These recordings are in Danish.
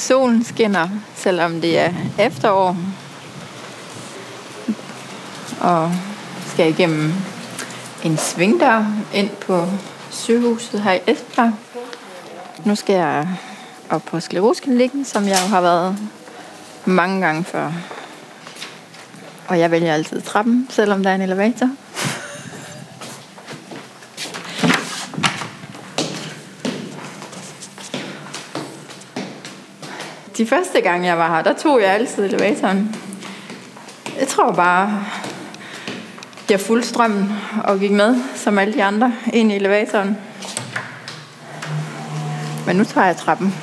Solen skinner, selvom det er efterår. Og skal igennem en svingdør ind på sygehuset her i Esbjerg. Nu skal jeg op på skleroseklinikken, som jeg jo har været mange gange før. Og jeg vælger altid trappen, selvom der er en elevator. De første gange jeg var her, der tog jeg altid elevatoren. Jeg tror bare, jeg fulgte strømmen og gik med, som alle de andre, ind i elevatoren. Men nu tager jeg trappen.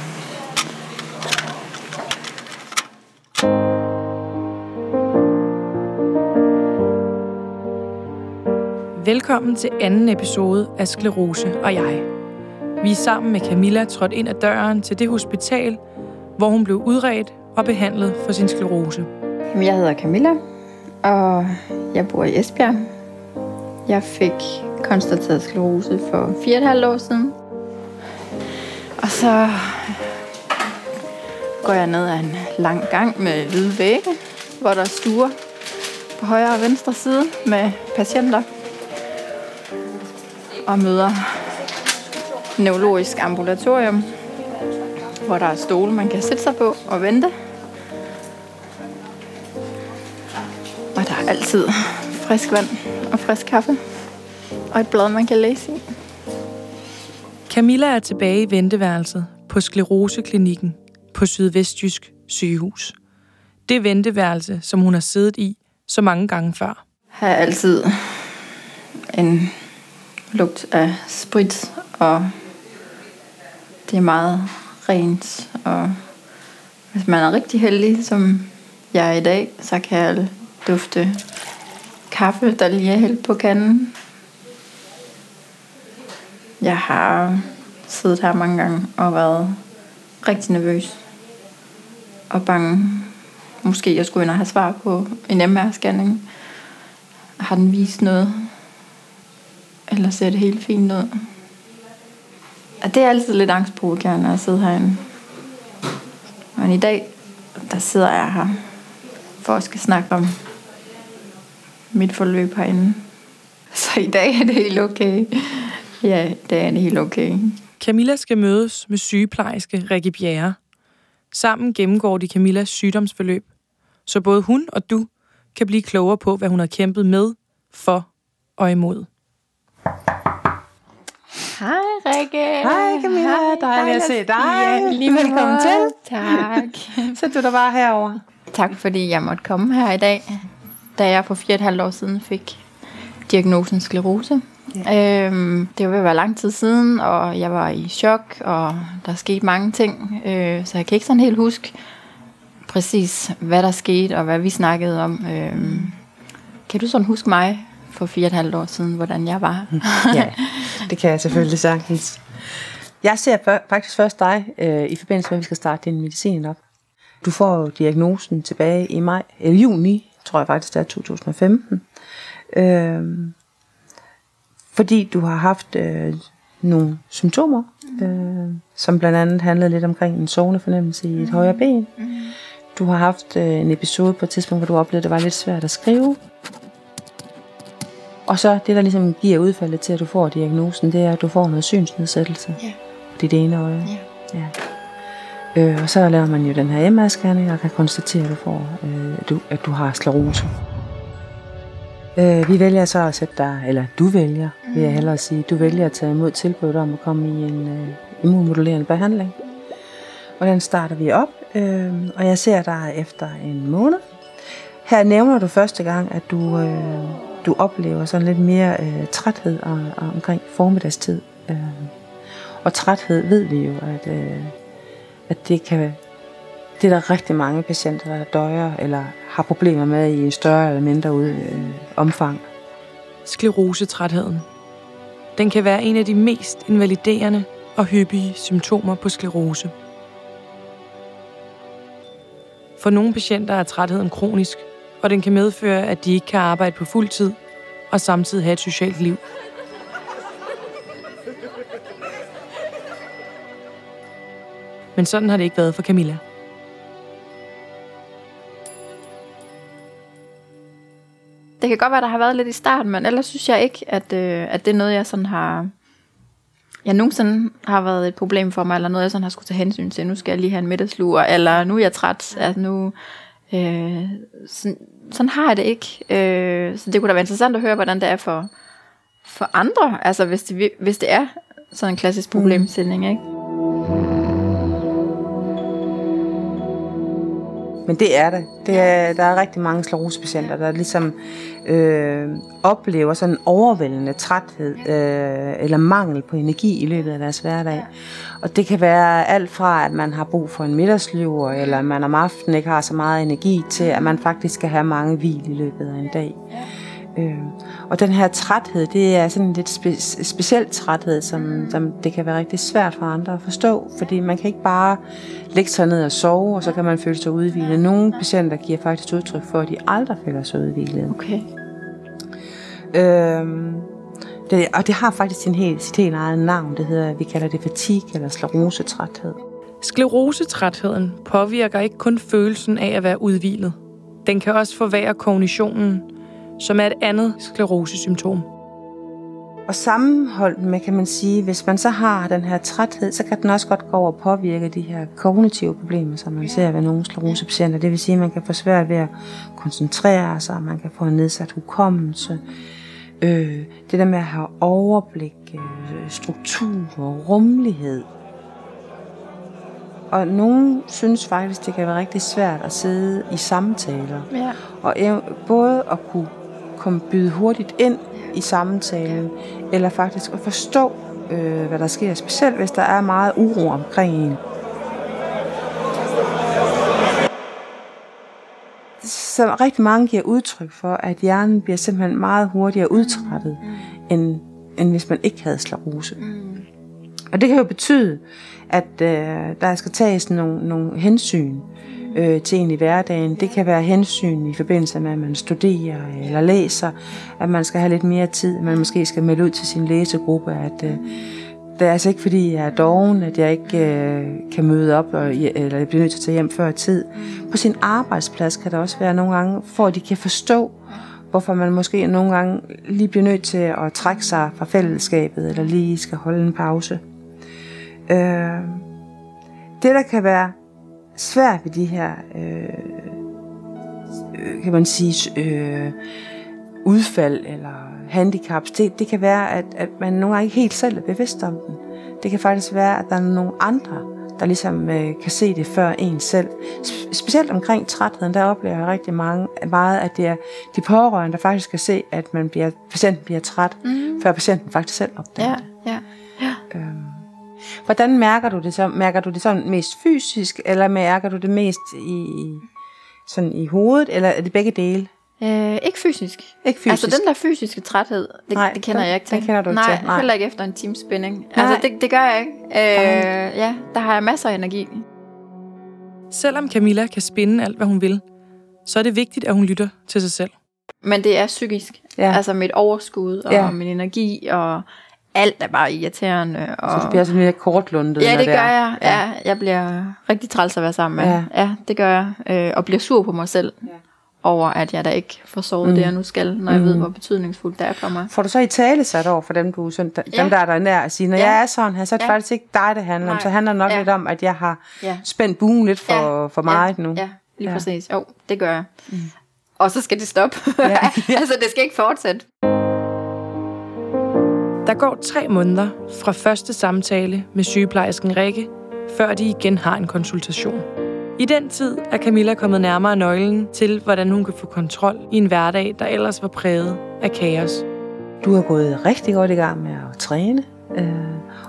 Velkommen til anden episode af Sklerose og jeg. Vi er sammen med Camilla trådt ind ad døren til det hospital, hvor hun blev udredt og behandlet for sin sklerose. Jeg hedder Camilla, og jeg bor i Esbjerg. Jeg fik konstateret sklerose for 4,5 år siden. Og så går jeg ned ad en lang gang med hvide vægge, hvor der er stuer på højre og venstre side med patienter. Og møder neurologisk ambulatorium, hvor der er stole, man kan sætte sig på og vente. Og der er altid frisk vand og frisk kaffe. Og et blad, man kan læse i. Camilla er tilbage i venteværelset på Skleroseklinikken på Sydvestjysk sygehus. Det venteværelse, som hun har siddet i så mange gange før. Her er altid en lugt af sprit, og det er meget rent. Og hvis man er rigtig heldig, som jeg er i dag, så kan jeg dufte kaffe, der lige er hældt på kanden. Jeg har siddet her mange gange og været rigtig nervøs og bange. Måske jeg skulle ind og have svar på en MR-scanning. Har den vist noget? Eller ser det helt fint ud? Og det er altid lidt angstprovokerende at sidde herinde. Men i dag, der sidder jeg her for at skal snakke om mit forløb herinde. Så i dag er det helt okay. Ja, det er det helt okay. Camilla skal mødes med sygeplejerske Rikke Bjerre. Sammen gennemgår de Camillas sygdomsforløb, så både hun og du kan blive klogere på, hvad hun har kæmpet med, for og imod. Hej Rikke. Hej Camilla, dejligt at se dig. Ja, lige velkommen til. Tak. Så du der bare herover. Tak fordi jeg måtte komme her i dag, da jeg for fire og et halvt år siden fik diagnosen sklerose. Ja. Øhm, det var ved at være lang tid siden, og jeg var i chok, og der skete mange ting, øh, så jeg kan ikke sådan helt huske præcis, hvad der skete, og hvad vi snakkede om. Øhm, kan du sådan huske mig for fire og et halvt år siden, hvordan jeg var? ja, det kan jeg selvfølgelig sagtens. Jeg ser faktisk først dig øh, i forbindelse med, at vi skal starte din medicin op. Du får diagnosen tilbage i maj, eller juni, tror jeg faktisk, det er 2015. Øh, fordi du har haft øh, nogle symptomer, øh, som blandt andet handlede lidt omkring en sovende fornemmelse i et højre ben. Du har haft øh, en episode på et tidspunkt, hvor du oplevede, at det var lidt svært at skrive. Og så det, der ligesom giver udfaldet til, at du får diagnosen, det er, at du får noget synsnedsættelse Ja. på dit ene øje. Ja. Ja. Øh, og så laver man jo den her MR-scanning og kan konstatere, at du, får, øh, at du, at du har sklerose. Øh, vi vælger så at sætte dig, eller du vælger, vil jeg hellere sige, du vælger at tage imod tilbuddet om at komme i en øh, immunmodulerende behandling. Og den starter vi op, øh, og jeg ser dig efter en måned. Her nævner du første gang, at du, øh, du oplever sådan lidt mere øh, træthed og, og omkring formiddagstid. Øh. Og træthed ved vi jo, at, øh, at det kan det er der rigtig mange patienter, der døjer eller har problemer med i en større eller mindre ud, øh, omfang. Sklerosetrætheden. Den kan være en af de mest invaliderende og hyppige symptomer på sklerose. For nogle patienter er trætheden kronisk, og den kan medføre, at de ikke kan arbejde på fuld tid og samtidig have et socialt liv. Men sådan har det ikke været for Camilla. Det kan godt være, der har været lidt i starten, men ellers synes jeg ikke, at, øh, at det er noget, jeg sådan har... Jeg nogensinde har været et problem for mig, eller noget, jeg sådan har skulle tage hensyn til. Nu skal jeg lige have en middagslur, eller nu er jeg træt. Altså nu, øh, sådan, sådan har jeg det ikke. Øh, så det kunne da være interessant at høre, hvordan det er for, for andre. Altså hvis det, hvis det er sådan en klassisk problemstilling, ikke? Men det er det. det er, der er rigtig mange sklerosepatienter, der ligesom øh, oplever sådan en overvældende træthed øh, eller mangel på energi i løbet af deres hverdag. Og det kan være alt fra, at man har brug for en middagsliv, eller man om aftenen ikke har så meget energi til, at man faktisk skal have mange hvil i løbet af en dag. Øh, og den her træthed, det er sådan en lidt spe- speciel træthed, som, som det kan være rigtig svært for andre at forstå, fordi man kan ikke bare lægge sig ned og sove, og så kan man føle sig udvilet. Nogle patienter giver faktisk udtryk for, at de aldrig føler sig udvilet. Okay. Øhm, det, og det har faktisk sin helt, sit helt eget navn. Det hedder, vi kalder det fatigue eller sklerosetræthed. Sklerosetrætheden påvirker ikke kun følelsen af at være udvilet. Den kan også forværre kognitionen, som er et andet sklerosesymptom. Og sammenholdt med, kan man sige, hvis man så har den her træthed, så kan den også godt gå over og påvirke de her kognitive problemer, som man ser ved nogle sklerosepatienter. Det vil sige, at man kan få svært ved at koncentrere sig, man kan få en nedsat hukommelse. Øh, det der med at have overblik, øh, struktur og rummelighed. Og nogen synes faktisk, det kan være rigtig svært at sidde i samtaler. Ja. Og både at kunne komme byde hurtigt ind i samtalen, eller faktisk at forstå, øh, hvad der sker, specielt hvis der er meget uro omkring en. Så rigtig mange giver udtryk for, at hjernen bliver simpelthen meget hurtigere udtrættet, end, end hvis man ikke havde sklerose. Og det kan jo betyde, at øh, der skal tages nogle, nogle hensyn øh, til en i hverdagen. Det kan være hensyn i forbindelse med, at man studerer eller læser, at man skal have lidt mere tid, at man måske skal melde ud til sin læsegruppe, at øh, det er altså ikke fordi, jeg er doven, at jeg ikke øh, kan møde op, og, eller jeg bliver nødt til at tage hjem før tid. På sin arbejdsplads kan der også være nogle gange, for at de kan forstå, hvorfor man måske nogle gange lige bliver nødt til at trække sig fra fællesskabet, eller lige skal holde en pause. Øh, det, der kan være svært ved de her, øh, øh, kan man sige, øh, udfald eller handicaps, det, det kan være, at, at man nogle gange ikke helt selv er bevidst om den. Det kan faktisk være, at der er nogle andre, der ligesom øh, kan se det før en selv. Spe- specielt omkring trætheden, der oplever jeg rigtig mange, meget, at det er de pårørende, der faktisk kan se, at man bliver, patienten bliver træt, mm. før patienten faktisk selv opdager Ja, det. ja. Øhm. Hvordan mærker du det så? Mærker du det sådan mest fysisk, eller mærker du det mest i, sådan i hovedet, eller er det begge dele? Øh, ikke fysisk. Ikke fysisk. Altså den der fysiske træthed, det, Nej, det kender den- jeg ikke den til. kender du ikke Nej, til. Nej. heller ikke efter en times spænding. Nej. Altså det, det gør jeg ikke. Øh, ja, der har jeg masser af energi. Selvom Camilla kan spinde alt, hvad hun vil, så er det vigtigt, at hun lytter til sig selv. Men det er psykisk. Ja. Altså mit overskud og Ja. min energi og alt er bare irriterende. Og... Så det bliver sådan mere kortlundet, Ja, det gør er. jeg. Ja. jeg bliver rigtig træls at være sammen med. Ja. Ja, det gør jeg. Øh, og bliver sur på mig selv Ja. over, at jeg da ikke får sovet mm. det, jeg nu skal, når jeg ved, hvor betydningsfuldt det er for mig. Får du så i tale sat over for dem, du, sådan, dem Ja. der er der er nær at sige, når Ja. jeg er sådan her, så er det Ja. faktisk ikke dig, det handler om. Nej. Så handler det nok Ja. lidt om, at jeg har Ja. spændt buen lidt for, Ja. for meget ja. nu. Ja, lige Ja. ja. præcis. Jo, det gør jeg. Mm. Og så skal det stoppe. Ja. altså, det skal ikke fortsætte. Der går tre måneder fra første samtale med sygeplejersken Rikke, før de igen har en konsultation. I den tid er Camilla kommet nærmere nøglen til, hvordan hun kan få kontrol i en hverdag, der ellers var præget af kaos. Du har gået rigtig godt i gang med at træne, øh,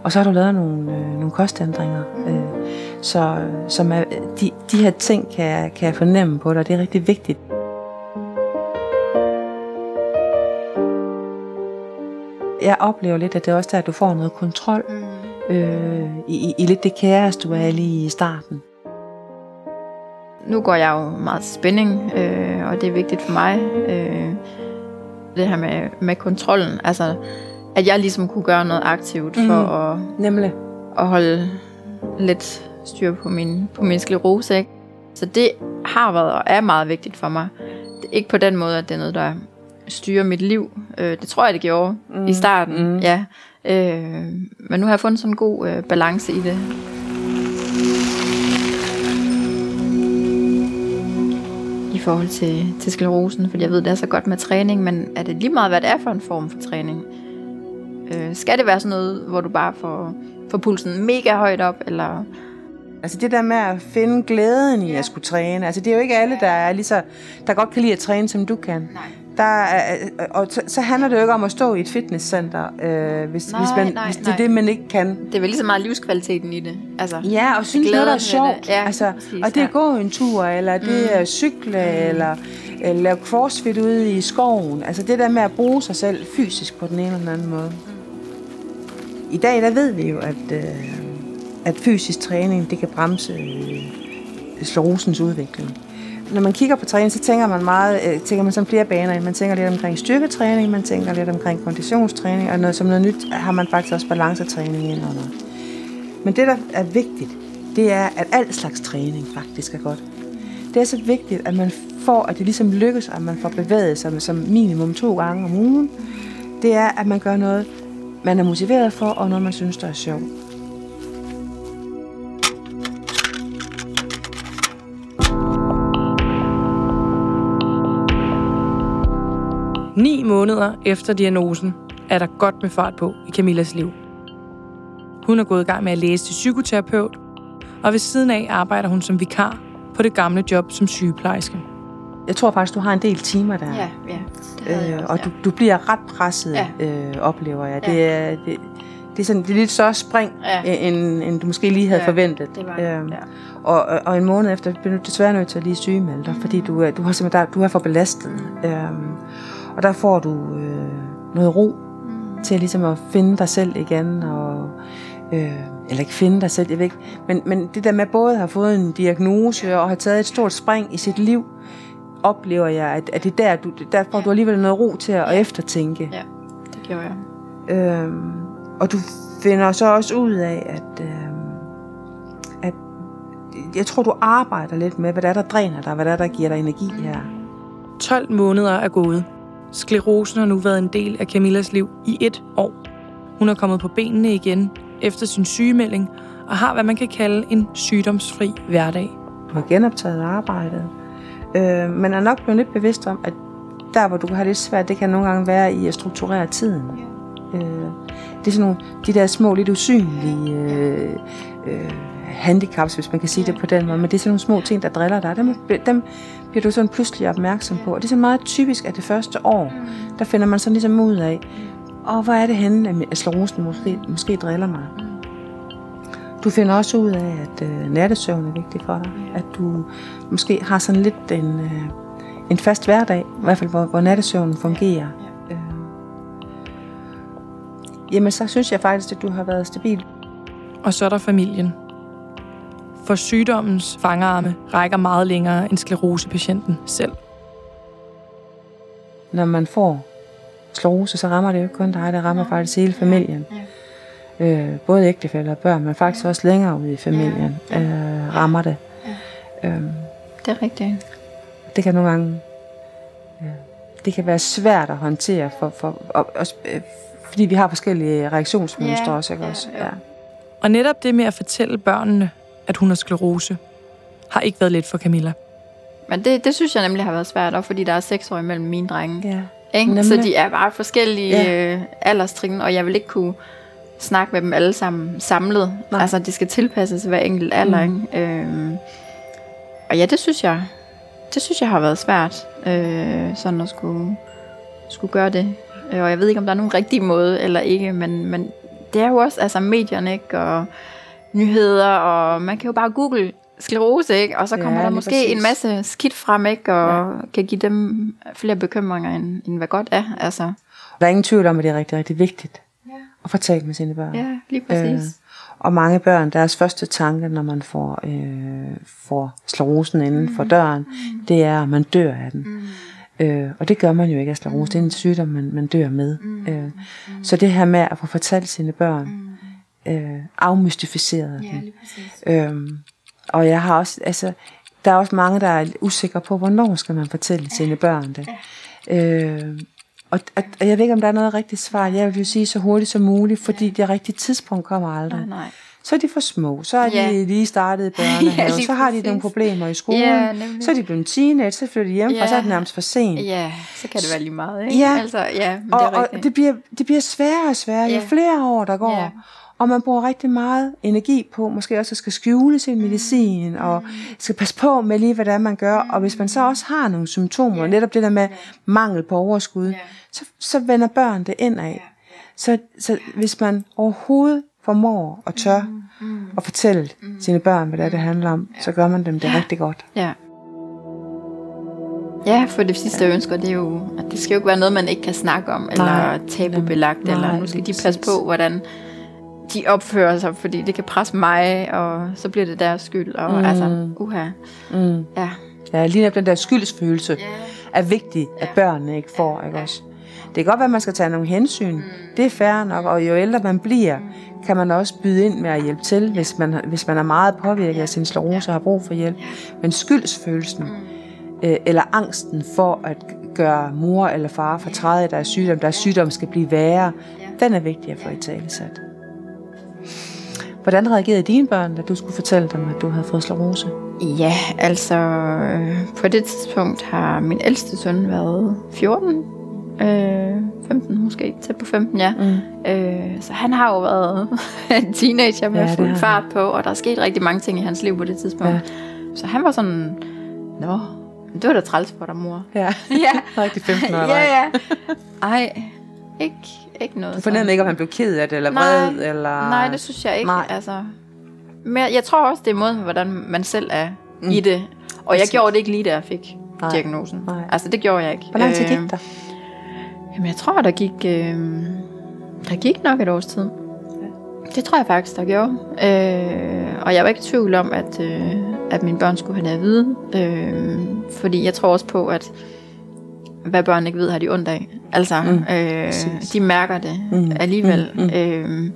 og så har du lavet nogle, øh, nogle kostændringer. Øh, så som er, de, de her ting kan, jeg- kan jeg fornemme på dig, det er rigtig vigtigt. Jeg oplever lidt, at det er også der, at du får noget kontrol Mm. øh, i, i, i lidt det kaos, du er lige i starten. Nu går jeg jo meget spænding, øh, og det er vigtigt for mig. Øh, det her med, med kontrollen. Altså, at jeg ligesom kunne gøre noget aktivt for Mhm. at Nemlig. at holde lidt styr på min, på min sklerose. Ikke? Så det har været og er meget vigtigt for mig. Det er ikke på den måde, at det er noget, der styre mit liv. Øh, det tror jeg, det gjorde mm. i starten, mm. ja. Øh, men nu har jeg fundet sådan en god øh, balance i det. I forhold til, til sklerosen, fordi jeg ved, det er så godt med træning, men er det lige meget, hvad det er for en form for træning? Øh, skal det være sådan noget, hvor du bare får, får pulsen mega højt op, eller Altså det der med at finde glæden i at skulle træne, altså det er jo ikke alle, der er lige så, der godt kan lide at træne, som du kan. Nej. Der er, og så, så handler det jo ikke om at stå i et fitnesscenter, øh, hvis, Nej, hvis, man, nej, hvis det nej. er det, man ikke kan. Det er vel lige så meget livskvaliteten i det. Altså, Ja, og synes noget, der er sjovt. Ja, altså, præcis, og det er ja. gå en tur, eller det er cykle, eller, eller lave crossfit ude i skoven. Altså det der med at bruge sig selv fysisk på den ene eller den anden måde. I dag, der ved vi jo, at, øh, at fysisk træning, det kan bremse øh, sklerosens udvikling. Når man kigger på træning, så tænker man meget, øh, tænker man som flere baner. Man tænker lidt omkring styrketræning, man tænker lidt omkring konditionstræning, og noget, som noget nyt har man faktisk også balancetræning ind under. Men det, der er vigtigt, det er, at al slags træning faktisk er godt. Det er så vigtigt, at man får, at det ligesom lykkes, at man får bevæget sig som minimum to gange om ugen. Det er, at man gør noget, man er motiveret for, og noget, man synes, der er sjovt. Ni måneder efter diagnosen er der godt med fart på i Camillas liv. Hun er gået i gang med at læse til psykoterapeut, og ved siden af arbejder hun som vikar på det gamle job som sygeplejerske. Jeg tror faktisk, du har en del timer der. Ja, ja. Det havde jeg Øh, også, og du, du bliver ret presset, Ja. øh, oplever jeg. Ja. Det, er, det, det, er sådan, det er lidt større spring, Ja. end, end du måske lige havde Ja, forventet. det var det, Øhm, ja. og, og- en måned efter bliver du desværre nødt til at lige sygemelde dig, fordi du du, har simpelthen, der, du er for belastet. Øhm, og der får du øh, noget ro Mm. til ligesom at finde dig selv igen, og, øh, eller ikke finde dig selv, jeg ved ikke, men, men det der med både at have fået en diagnose og have taget et stort spring i sit liv, oplever jeg, at, at det er der, du, der får du alligevel noget ro til at eftertænke. Ja, det gjorde jeg. Øhm, og du finder så også ud af, at, øhm, at jeg tror, du arbejder lidt med, hvad der er, der dræner dig, hvad der er, der giver dig energi her. 12 måneder er gået. Sklerosen har nu været en del af Camillas liv i et år. Hun er kommet på benene igen efter sin sygemelding og har, hvad man kan kalde en sygdomsfri hverdag. Du har genoptaget arbejdet, øh, men er nok blevet lidt bevidst om, at der, hvor du kan have lidt svært, det kan nogle gange være i at strukturere tiden. Øh, det er sådan nogle, de der små, lidt usynlige øh, øh, handicaps, hvis man kan sige det på den måde, men det er sådan nogle små ting, der driller dig. Dem, dem bliver du sådan pludselig opmærksom på, og det er så meget typisk, at det første år, der finder man sådan ligesom ud af, og hvor er det henne, at sklerosen måske, måske driller mig. Du finder også ud af, at øh, nattesøvn er vigtig for dig. At du måske har sådan lidt en, øh, en fast hverdag, i hvert fald hvor, hvor nattesøvnen fungerer. Øh. Jamen, så synes jeg faktisk, at du har været stabil. Og så er der familien. For sygdommens fangerarme rækker meget længere end sklerosepatienten selv. Når man får sklerose, så rammer det jo ikke kun dig, det rammer faktisk hele familien. Øh, både ægtefæller og børn, men faktisk også længere ude i familien øh, rammer det. Øh, Det er rigtigt. det kan nogle gange ja, det kan være svært at håndtere for, for og, også, øh, fordi vi har forskellige reaktionsmønstre Ja, også, ikke ja, også? Ja. Og netop det med at fortælle børnene, at hun har sklerose, har ikke været let for Camilla. Men det, det synes jeg nemlig har været svært, også fordi der er seks år imellem mine drenge. ja. Ikke? Så de er bare forskellige Ja. øh, alderstrin, og jeg vil ikke kunne snakke med dem alle sammen samlet. Nej. Altså, det skal tilpasses hver enkelt alder. Mm. Mm. Øhm, og ja, det synes jeg, det synes jeg har været svært, øh, sådan at skulle, skulle gøre det. Øh, Og jeg ved ikke, om der er nogen rigtig måde eller ikke, men, men det er jo også altså medierne, ikke? Og nyheder, og man kan jo bare google sklerose, ikke? Og så Ja, kommer der lige måske præcis. en masse skidt frem, ikke? Og ja. kan give dem flere bekymringer, end, end hvad godt er. Altså, Der er ingen tvivl om, at det er rigtig, rigtig vigtigt at få talt med sine børn. ja, lige præcis. Øh, og mange børn, deres første tanke, når man får, øh, får sklerosen inden Mm. for døren, det er, at man dør af den. Øh, og det gør man jo ikke af sklerose. Det er en sygdom, man, man dør med. Øh, så det her med at få fortalt sine børn, øh, afmystificeret Ja, præcis. Øhm, og jeg har også, altså, der er også mange, der er usikre på, hvornår skal man fortælle sine børn det. Øh, Og, og, og jeg ved ikke, om der er noget rigtigt svar. Jeg vil jo sige så hurtigt som muligt, fordi det rigtige tidspunkt kommer aldrig. Nej, nej. Så er de for små, så er de Ja. lige startet i børnehave, lige så har de nogle problemer i skolen, Ja, nemlig. så er de blevet teenage, så flytter de hjem, Ja. og så er det nærmest for sent. Ja, så kan det være lige meget, ikke? Ja. Altså, ja, men og, det er og rigtigt. det, bliver, det bliver sværere og sværere, jo Ja. flere år der går. Ja. Og man bruger rigtig meget energi på, måske også at skal skjule sin medicin, og skal passe på med lige, hvad det er, man gør. Og hvis man så også har nogle symptomer, netop det der med mangel på overskud, så, så vender børn det indad. Så, så hvis man overhovedet formår og tør at fortælle sine børn, hvad det er, det handler om, så gør man dem det rigtig godt. Ja. Ja, for det sidste jeg ønsker, det er jo, at det skal jo ikke være noget, man ikke kan snakke om, eller Nej, tabubelagt, nej, eller nu skal de passe på, hvordan de opfører sig, fordi det kan presse mig, og så bliver det deres skyld, og mm. altså, uha. Mm. Ja. Ja, lige netop den der skyldsfølelse Ja. er vigtig, at børnene ikke får, ikke også? Det kan godt være, at man skal tage nogle hensyn. Det er fair nok, og jo ældre man bliver, kan man også byde ind med at hjælpe til, hvis man, hvis man er meget påvirket af sin sklerose og har brug for hjælp. Men skyldsfølelsen, øh, eller angsten for at gøre mor eller far fortræde af deres sygdom, deres sygdom skal blive værre, den er vigtig at få i tale sat. Hvordan reagerede dine børn, da du skulle fortælle dem, at du havde fået sklerose? Ja, altså øh, på det tidspunkt har min ældste søn været 14, øh, 15 måske, tæt på 15, ja. Mm. Øh, så han har jo været en teenager med Ja, fuld fart på, og der er sket rigtig mange ting i hans liv på det tidspunkt. Ja. Så han var sådan, nå, det var da træls for dig, mor. Ja, ja, rigtig 15 år. ja, ja. Ej, ikke, ikke noget Du fornemmede ikke, om han blev ked af det, eller Nej, vred, eller... Nej, det synes jeg ikke. Nej. Altså, men jeg tror også, det er måden, hvordan man selv er mm. i det. Og jeg gjorde det ikke lige, da jeg fik Nej. Diagnosen. Nej. Altså, det gjorde jeg ikke. Hvor lang tid gik Øh, der? Jamen, jeg tror, der gik, øh, der gik nok et års tid. Det tror jeg faktisk, der gjorde. Øh, og jeg var ikke i tvivl om, at, øh, at mine børn skulle have det at vide. Øh, fordi jeg tror også på, at hvad børn ikke ved, har de ondt af. Altså, Mm, øh, de mærker det Mm, alligevel. mm, Mm. Øh,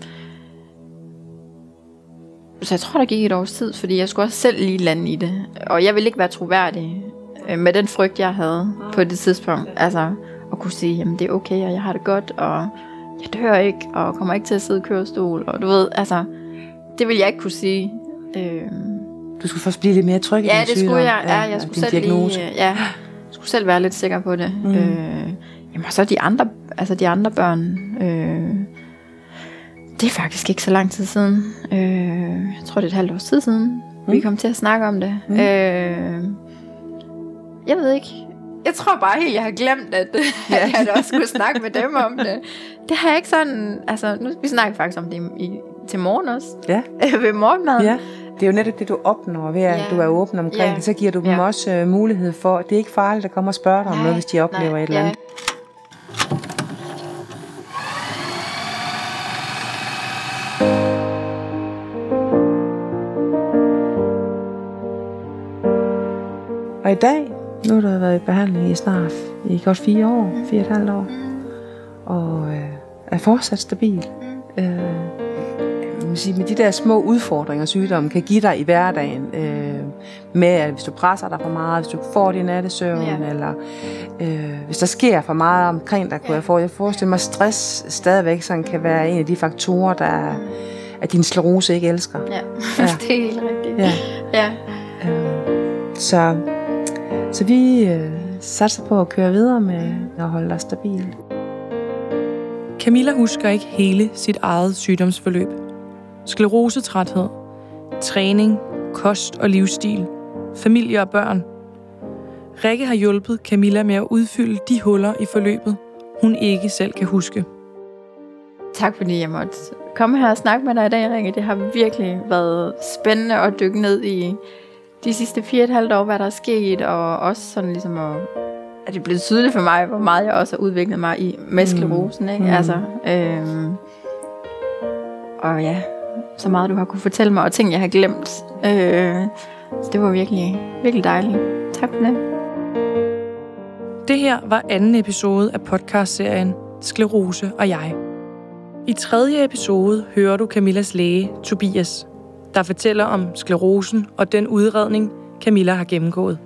så jeg tror, der gik et års tid, fordi jeg skulle også selv lige lande i det. Og jeg ville ikke være troværdig øh, med den frygt, jeg havde på det tidspunkt. Altså, at kunne sige, jamen det er okay, og jeg har det godt, og jeg dør ikke, og kommer ikke til at sidde i kørestol, og du ved, altså, det ville jeg ikke kunne sige. Øh, Du skulle først blive lidt mere tryg i ja, din det sygdom. skulle jeg. Ja, og jeg skulle selv diagnose. lige, ja, skulle selv være lidt sikker på det. Mm. Øh, jamen, og så de andre, altså de andre børn, øh, det er faktisk ikke så lang tid siden. Øh, jeg tror, det er et halvt års tid siden, mm. vi kom til at snakke om det. Mm. Mm. Øh, jeg ved ikke. Jeg tror bare helt, jeg har glemt, at, Ja. at jeg også skulle snakke med dem om det. Det har jeg ikke sådan... Altså, nu, vi snakker faktisk om det i, i, til morgen også. Ja. Ved morgenmaden. ja. Det er jo netop det, du opnår ved, at Ja. du er åben omkring Ja. det. Så giver du dem Ja. også øh, mulighed for, at det er ikke farligt at komme og spørge dig om Nej, noget, hvis de oplever nej, et eller ja. andet. Og i dag, nu har du været i behandling i snart i godt fire år, fire og et halvt år, og øh, er fortsat stabil. Øh, vil sige, med de der små udfordringer, sygdommen kan give dig i hverdagen, øh, med at hvis du presser dig for meget, hvis du får din nattesøvn, Ja. eller øh, hvis der sker for meget omkring dig, kunne jeg, for, jeg forestille mig, at stress stadigvæk sådan kan være en af de faktorer, der at din sklerose ikke elsker. Ja, Ja. ja. det er helt rigtigt. Ja. ja. Øh, så, så vi øh, satser på at køre videre med at holde dig stabil. Camilla husker ikke hele sit eget sygdomsforløb. Sklerosetræthed, træning, kost og livsstil, familie og børn. Rikke har hjulpet Camilla med at udfylde de huller i forløbet, hun ikke selv kan huske. Tak fordi jeg måtte komme her og snakke med dig i dag, Rikke. Det har virkelig været spændende at dykke ned i de sidste fire og et halvt år, hvad der er sket, og også sådan ligesom at, at det blevet tydeligt for mig, hvor meget jeg også har udviklet mig i med sklerosen, ikke? Mm. Altså, øhm, og ja, så meget du har kunne fortælle mig, og ting jeg har glemt. Øh, så det var virkelig, virkelig dejligt. Tak for det. Det her var anden episode af podcastserien Sklerose og jeg. I tredje episode hører du Camillas læge, Tobias, der fortæller om sklerosen og den udredning, Camilla har gennemgået.